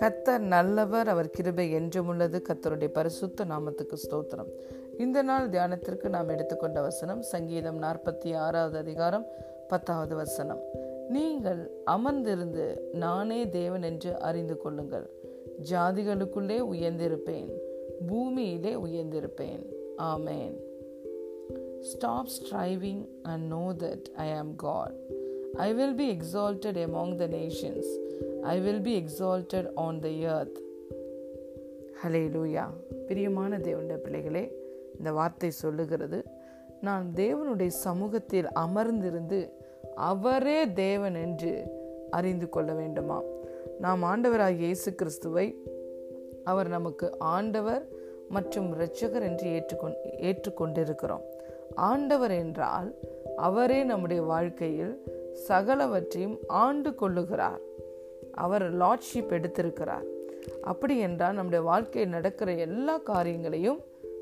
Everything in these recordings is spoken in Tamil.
கத்தர் நல்லவர் அவர் கிருபை என்றும் உள்ளது. கத்தருடைய பரிசுத்த நாமத்துக்கு ஸ்தோத்திரம். இந்த நாள் தியானத்திற்கு நாம் எடுத்துக்கொண்ட வசனம் சங்கீதம் நாற்பத்தி ஆறாவது அதிகாரம் பத்தாவது வசனம். நீங்கள் அமர்ந்திருந்து நானே தேவன் என்று அறிந்து கொள்ளுங்கள். ஜாதிகளுக்குள்ளே உயர்ந்திருப்பேன் பூமியிலே உயர்ந்திருப்பேன். ஆமேன். Stop striving and know that I am God. I will be exalted among the nations. I will be exalted on the earth. ஹலே லூயா பிரியமான தேவனுடைய பிள்ளைகளே இந்த வார்த்தை சொல்லுகிறது நான் தேவனுடைய சமூகத்தில் அமர்ந்திருந்து அவரே தேவன் என்று அறிந்து கொள்ள வேண்டுமா நாம் ஆண்டவராக இயேசு கிறிஸ்துவை அவர் நமக்கு ஆண்டவர் மற்றும் இரட்சகர் என்று ஏற்றுக்கொண் ஏற்றுக்கொண்டிருக்கிறோம் ஆண்டவர் என்றால் அவரே நம்முடைய வாழ்க்கையில் சகலவற்றையும் ஆண்டு கொள்ளுகிறார். அவர் லார்ட்ஷிப் எடுத்திருக்கிறார். அப்படி என்றால் நம்முடைய வாழ்க்கையில் நடக்கிற எல்லா காரியங்களையும்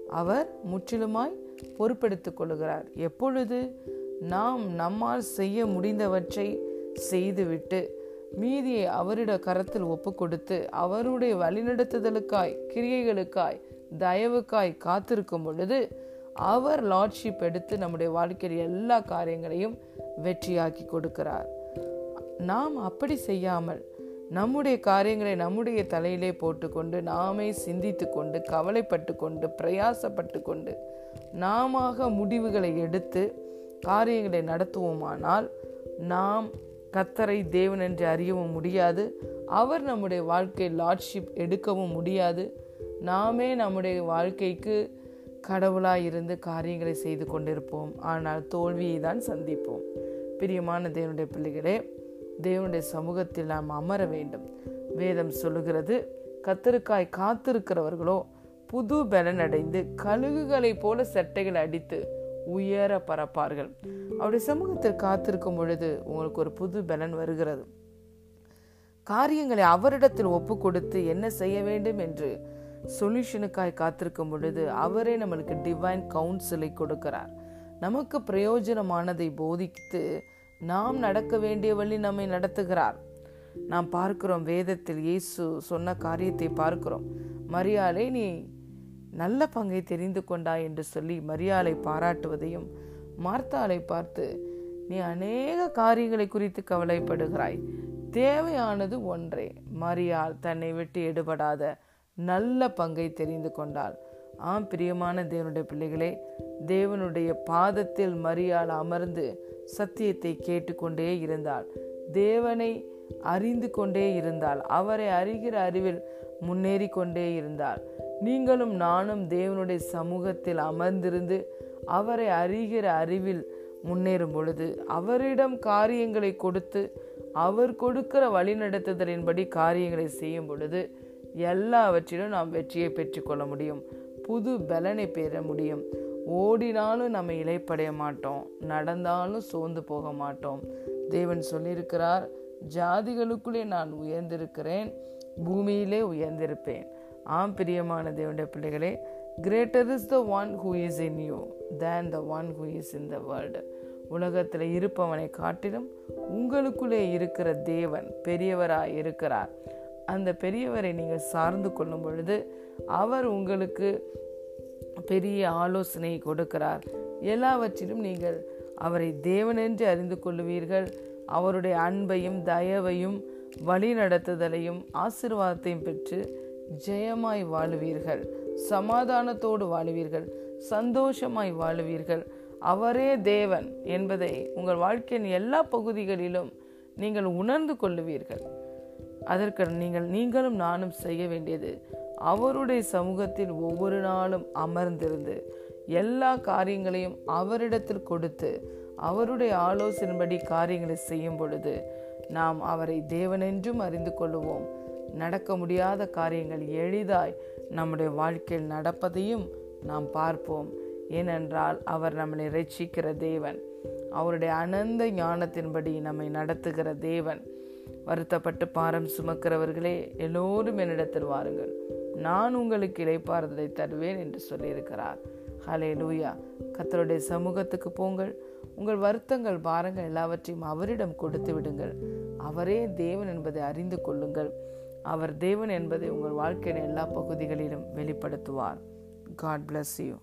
அவர் முற்றிலுமாய் பொறுப்பெடுத்துக் கொள்ளுகிறார். எப்பொழுது? நாம் நம்மால் செய்ய முடிந்தவற்றை செய்துவிட்டு மீதியை அவரிட கரத்தில் ஒப்பு கொடுத்து அவருடைய வழிநடத்துதலுக்காய் கிரியைகளுக்காய் தயவுக்காய் காத்திருக்கும் பொழுது அவர் லார்ட்ஷிப் எடுத்து நம்முடைய வாழ்க்கையில் எல்லா காரியங்களையும் வெற்றியாக்கி கொடுக்கிறார். நாம் அப்படி செய்யாமல் நம்முடைய காரியங்களை நம்முடைய தலையிலே போட்டுக்கொண்டு நாமே சிந்தித்து கொண்டு கவலைப்பட்டு கொண்டு பிரயாசப்பட்டு கொண்டு நாம முடிவுகளை எடுத்து காரியங்களை நடத்துவோமானால் நாம் கத்தரை தேவன் என்று அறியவும் முடியாது. அவர் நம்முடைய வாழ்க்கை லார்ட்ஷிப் எடுக்கவும் முடியாது. நாமே நம்முடைய வாழ்க்கைக்கு கடவுளாய் இருந்து காரியங்களை செய்து கொண்டிருப்போம். ஆனால் தோல்வியை தான் சந்திப்போம். பிரியமான தேவனுடைய பிள்ளைகளே தேவனுடைய சமூகத்தில் நாம் அமர வேண்டும். வேதம் சொல்லுகிறது கத்தருக்காய் காத்திருக்கிறவர்களோ புது பலன் அடைந்து கழுகுகளைப் போல சட்டைகள் அடித்து உயர பரப்பார்கள் அவருடைய சமூகத்தில் காத்திருக்கும் பொழுது உங்களுக்கு ஒரு புது பலன் வருகிறது. காரியங்களை அவரிடத்தில் ஒப்பு கொடுத்து என்ன செய்ய வேண்டும் என்று சொல்யூஷனுக்காய் காத்திருக்கும் பொழுது அவரே நம்மளுக்கு டிவைன் கவுன்சிலை கொடுக்கிறார். நமக்கு பிரயோஜனமானதை போதித்து நாம் நடக்க வேண்டிய வழி நம்மை நடத்துகிறார். நாம் பார்க்கிறோம் வேதத்தில் இயேசு சொன்ன காரியத்தை பார்க்கிறோம். மரியாதை நீ நல்ல பங்கை தெரிந்து கொண்டா என்று சொல்லி மரியாதை பாராட்டுவதையும் மார்த்தாலை பார்த்து நீ அநேக காரியங்களை குறித்து கவலைப்படுகிறாய். தேவையானது ஒன்றே மரியாள் தன்னை விட்டு எடுபடாத நல்ல பங்கை தெரிந்து கொண்டாள். ஆம் பிரியமான தேவனுடைய பிள்ளைகளே தேவனுடைய பாதத்தில் மரியாள் அமர்ந்து சத்தியத்தை கேட்டுக்கொண்டே இருந்தாள். தேவனை அறிந்து கொண்டே இருந்தாள். அவரை அறிகிற அறிவில் முன்னேறி கொண்டே இருந்தாள். நீங்களும் நானும் தேவனுடைய சமூகத்தில் அமர்ந்திருந்து அவரை அறிகிற அறிவில் முன்னேறும் பொழுது அவரிடம் காரியங்களை கொடுத்து அவர் கொடுக்கிற வழிநடத்துதலின்படி காரியங்களை செய்யும் பொழுது எல்லாவற்றிலும் நாம் வெற்றியை பெற்றுக்கொள்ள முடியும். புது பலனை பெற முடியும். ஓடினாலும் நம்ம இலைப்படைய மாட்டோம். நடந்தாலும் சோர்ந்து போக மாட்டோம். தேவன் சொல்லியிருக்கிறார் ஜாதிகளுக்குள்ளே நான் உயர்ந்திருக்கிறேன் பூமியிலே உயர்ந்திருப்பேன். ஆம் பிரியமான தேவனுடைய பிள்ளைகளே greater is the one who is in you than the one who is in the world உலகத்தில் இருப்பவனை காட்டிலும் உங்களுக்குள்ளே இருக்கிற தேவன் பெரியவராய் இருக்கிறார் அந்த பெரியவரை நீங்கள் சார்ந்து கொள்ளும் பொழுது அவர் உங்களுக்கு பெரிய ஆலோசனை கொடுக்கிறார். எல்லாவற்றிலும் நீங்கள் அவரை தேவனென்று அறிந்து கொள்ளுவீர்கள். அவருடைய அன்பையும் தயவையும் வழிநடத்துதலையும் ஆசிர்வாதத்தையும் பெற்று ஜெயமாய் வாழுவீர்கள். சமாதானத்தோடு வாழுவீர்கள். சந்தோஷமாய் வாழுவீர்கள். அவரே தேவன் என்பதை உங்கள் வாழ்க்கையின் எல்லா பகுதிகளிலும் நீங்கள் உணர்ந்து கொள்ளுவீர்கள். அதற்கு நீங்கள் நீங்களும் நானும் செய்ய வேண்டியது அவருடைய சமூகத்தில் ஒவ்வொரு நாளும் அமர்ந்திருந்து எல்லா காரியங்களையும் அவரிடத்தில் கொடுத்து அவருடைய ஆலோசனைபடி காரியங்களை செய்யும் பொழுது நாம் அவரை தேவனென்றும் அறிந்து கொள்ளுவோம். நடக்க முடியாத காரியங்கள் எளிதாய் நம்முடைய வாழ்க்கையில் நடப்பதையும் நாம் பார்ப்போம். ஏனென்றால் அவர் நம்மளை ரட்சிக்கிற தேவன். அவருடைய அனந்த ஞானத்தின்படி நம்மை நடத்துகிற தேவன். வருத்தப்பட்டு பாரம் சுமக்கிறவர்களே எல்லோரும் என்னிடத்தில் வாருங்கள். நான் உங்களுக்கு இழைப்பாறுதலை தருவேன் என்று சொல்லியிருக்கிறார். ஹலே லூயா கத்தருடைய சமூகத்துக்கு போங்கள். உங்கள் வருத்தங்கள் பாரங்கள் எல்லாவற்றையும் அவரிடம் கொடுத்து விடுங்கள். அவரே தேவன் என்பதை அறிந்து கொள்ளுங்கள். அவர் தேவன் என்பதை உங்கள் வாழ்க்கையின் எல்லா பகுதிகளிலும் வெளிப்படுத்துவார். God bless you